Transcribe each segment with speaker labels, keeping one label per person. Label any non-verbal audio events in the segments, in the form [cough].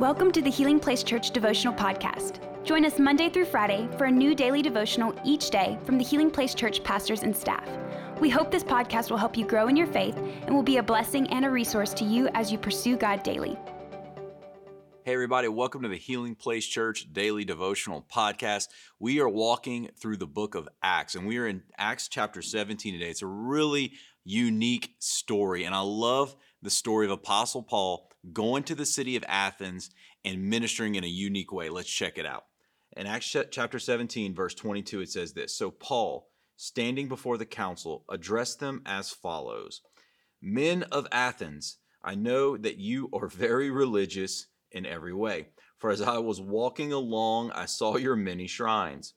Speaker 1: Welcome to the Healing Place Church Devotional Podcast. Join us Monday through Friday for a new daily devotional each day from the Healing Place Church pastors and staff. We hope this podcast will help you grow in your faith and will be a blessing and a resource to you as you pursue God daily.
Speaker 2: Hey, everybody, welcome to the Healing Place Church Daily Devotional Podcast. We are walking through the book of Acts, and we are in Acts chapter 17 today. It's a really unique story, and I love the story of Apostle Paul going to the city of Athens and ministering in a unique way. Let's check it out. In Acts chapter 17, verse 22, it says this So Paul, standing before the council, addressed them as follows Men of Athens, I know that you are very religious in every way. For as I was walking along, I saw your many shrines,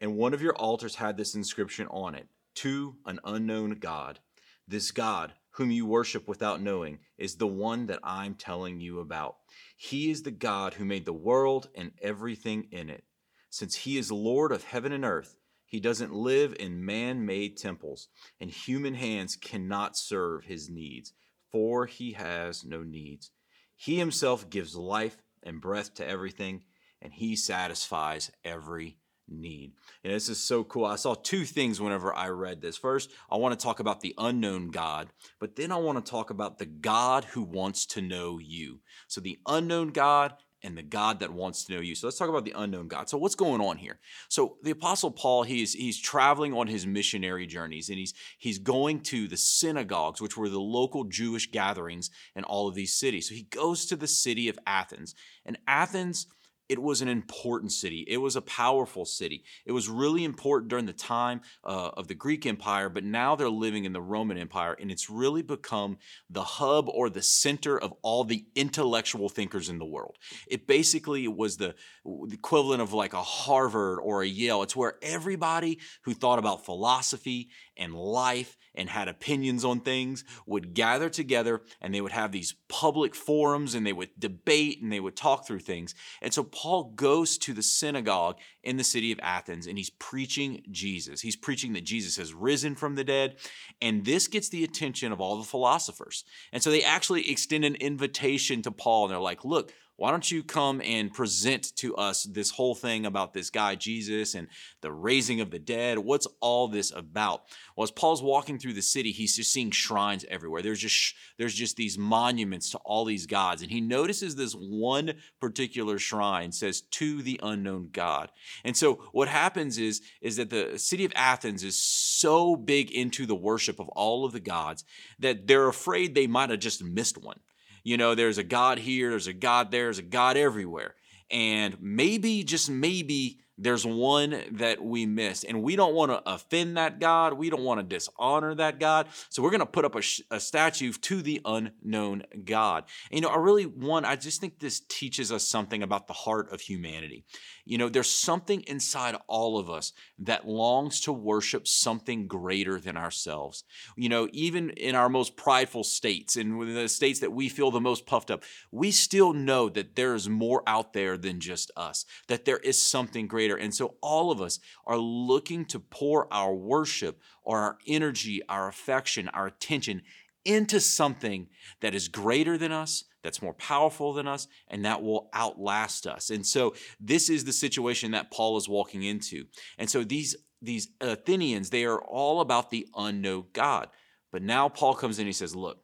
Speaker 2: and one of your altars had this inscription on it To an unknown God. This God, whom you worship without knowing, is the one that I'm telling you about. He is the God who made the world and everything in it. Since he is Lord of heaven and earth, he doesn't live in man made temples, and human hands cannot serve his needs, for he has no needs. He himself gives life and breath to everything, and he satisfies every need. And this is so cool. I saw two things whenever I read this. First, I want to talk about the unknown God, but then I want to talk about the God who wants to know you. So, the unknown God and the God that wants to know you. So let's talk about the unknown God. So what's going on here? So the apostle Paul, he's he's traveling on his missionary journeys and he's he's going to the synagogues, which were the local Jewish gatherings in all of these cities. So he goes to the city of Athens. And Athens it was an important city. It was a powerful city. It was really important during the time uh, of the Greek Empire, but now they're living in the Roman Empire, and it's really become the hub or the center of all the intellectual thinkers in the world. It basically was the, the equivalent of like a Harvard or a Yale. It's where everybody who thought about philosophy and life and had opinions on things would gather together and they would have these public forums and they would debate and they would talk through things. And so Paul goes to the synagogue in the city of Athens and he's preaching Jesus. He's preaching that Jesus has risen from the dead. And this gets the attention of all the philosophers. And so they actually extend an invitation to Paul and they're like, look, why don't you come and present to us this whole thing about this guy Jesus and the raising of the dead? What's all this about? Well, as Paul's walking through the city, he's just seeing shrines everywhere. There's just there's just these monuments to all these gods, and he notices this one particular shrine says to the unknown God. And so what happens is is that the city of Athens is so big into the worship of all of the gods that they're afraid they might have just missed one you know, there's a God here, there's a God there, there's a God everywhere. And maybe, just maybe, there's one that we missed. And we don't want to offend that God. We don't want to dishonor that God. So we're going to put up a, a, statue to the unknown God. And, you know, I really want, I just think this teaches us something about the heart of humanity. You know, there's something inside all of us that longs to worship something greater than ourselves. You know, even in our most prideful states and the states that we feel the most puffed up, we still know that there is more out there than just us, that there is something greater. And so all of us are looking to pour our worship or our energy, our affection, our attention into something that is greater than us, that's more powerful than us, and that will outlast us. And so this is the situation that Paul is walking into. And so these these Athenians, they are all about the unknown God. But now Paul comes in and he says, Look,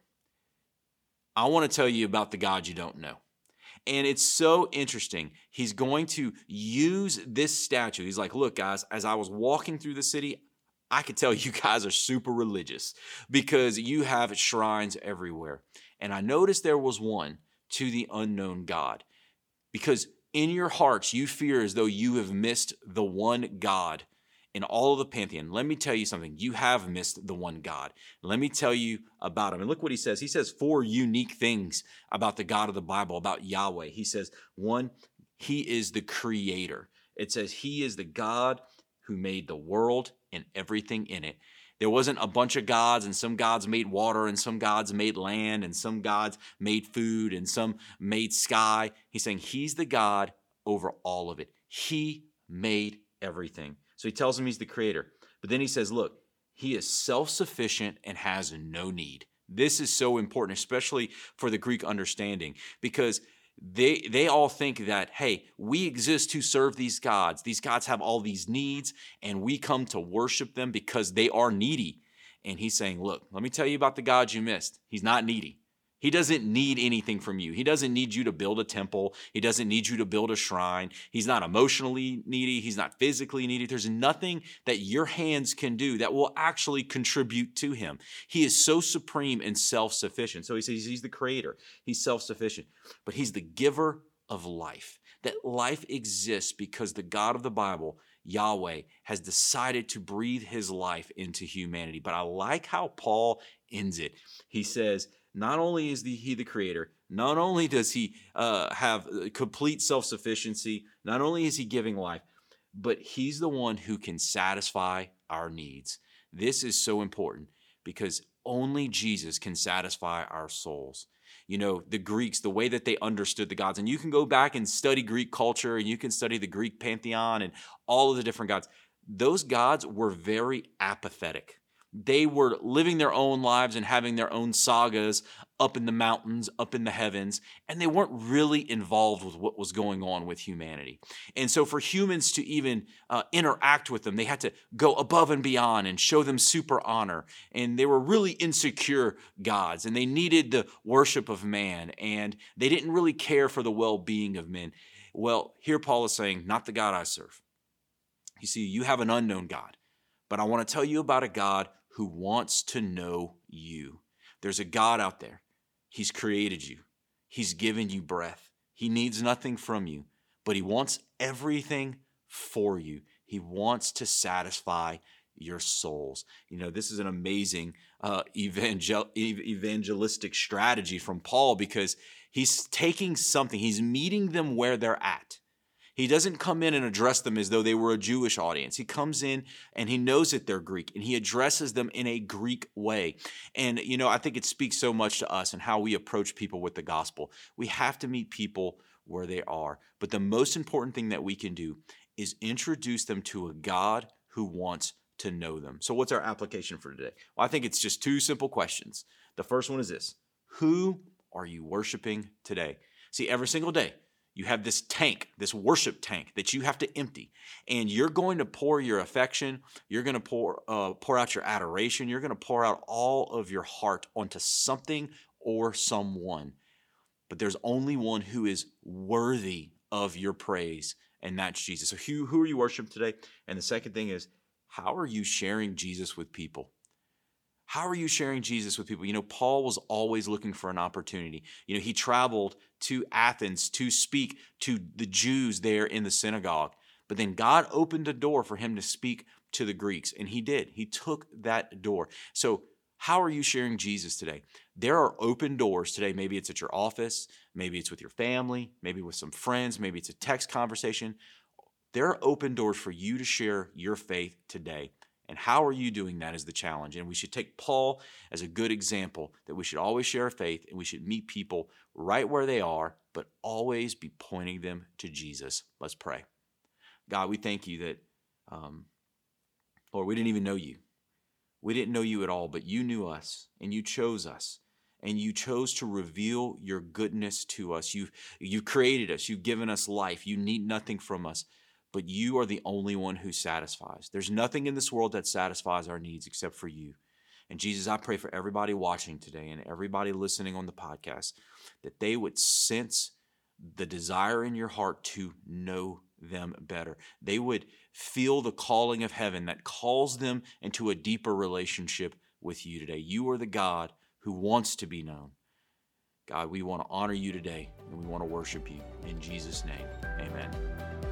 Speaker 2: I want to tell you about the God you don't know. And it's so interesting. He's going to use this statue. He's like, Look, guys, as I was walking through the city, I could tell [laughs] you guys are super religious because you have shrines everywhere. And I noticed there was one to the unknown God because in your hearts you fear as though you have missed the one God in all of the pantheon. Let me tell you something. You have missed the one God. Let me tell you about him. And look what he says. He says four unique things about the God of the Bible, about Yahweh. He says, one, he is the creator. It says he is the God who made the world and everything in it. There wasn't a bunch of gods, and some gods made water, and some gods made land, and some gods made food, and some made sky. He's saying he's the God over all of it. He made everything. So he tells him he's the creator. But then he says, look, he is self sufficient and has no need. This is so important, especially for the Greek understanding, because they they all think that hey we exist to serve these gods these gods have all these needs and we come to worship them because they are needy and he's saying look let me tell you about the god you missed he's not needy he doesn't need anything from you. He doesn't need you to build a temple. He doesn't need you to build a shrine. He's not emotionally needy. He's not physically needy. There's nothing that your hands can do that will actually contribute to him. He is so supreme and self sufficient. So he says he's the creator, he's self sufficient, but he's the giver of life. That life exists because the God of the Bible Yahweh has decided to breathe his life into humanity. But I like how Paul ends it. He says, not only is the, he the creator, not only does he uh, have uh, complete self sufficiency, not only is he giving life, but he's the one who can satisfy our needs. This is so important because only Jesus can satisfy our souls. You know, the Greeks, the way that they understood the gods, and you can go back and study Greek culture and you can study the Greek pantheon and all of the different gods. Those gods were very apathetic they were living their own lives and having their own sagas up in the mountains, up in the heavens, and they weren't really involved with what was going on with humanity. And so, for humans to even uh, interact with them, they had to go above and beyond and show them super honor. And they were really insecure gods, and they needed the worship of man, and they didn't really care for the well being of men. Well, here Paul is saying, Not the God I serve. You see, you have an unknown God, but I want to tell you about a God who wants to know you. There's a God out there. He's created you, He's given you breath. He needs nothing from you, but He wants everything for you. He wants to satisfy your souls. You know, this is an amazing uh, evangel- evangelistic strategy from Paul because he's taking something, he's meeting them where they're at. He doesn't come in and address them as though they were a Jewish audience. He comes in and he knows that they're Greek and he addresses them in a Greek way. And, you know, I think it speaks so much to us and how we approach people with the gospel. We have to meet people where they are. But the most important thing that we can do is introduce them to a God who wants to know them. So, what's our application for today? Well, I think it's just two simple questions. The first one is this Who are you worshiping today? See, every single day, you have this tank, this worship tank that you have to empty, and you're going to pour your affection. You're going to pour uh, pour out your adoration. You're going to pour out all of your heart onto something or someone. But there's only one who is worthy of your praise, and that's Jesus. So who who are you worshiping today? And the second thing is, how are you sharing Jesus with people? How are you sharing Jesus with people? You know, Paul was always looking for an opportunity. You know, he traveled to Athens to speak to the Jews there in the synagogue. But then God opened a door for him to speak to the Greeks, and he did. He took that door. So, how are you sharing Jesus today? There are open doors today. Maybe it's at your office, maybe it's with your family, maybe with some friends, maybe it's a text conversation. There are open doors for you to share your faith today. And how are you doing that is the challenge. And we should take Paul as a good example that we should always share faith and we should meet people right where they are, but always be pointing them to Jesus. Let's pray. God, we thank you that, um, Lord, we didn't even know you. We didn't know you at all, but you knew us and you chose us and you chose to reveal your goodness to us. You've, you've created us, you've given us life, you need nothing from us but you are the only one who satisfies. There's nothing in this world that satisfies our needs except for you. And Jesus, I pray for everybody watching today and everybody listening on the podcast that they would sense the desire in your heart to know them better. They would feel the calling of heaven that calls them into a deeper relationship with you today. You are the God who wants to be known. God, we want to honor you today and we want to worship you. In Jesus' name, amen.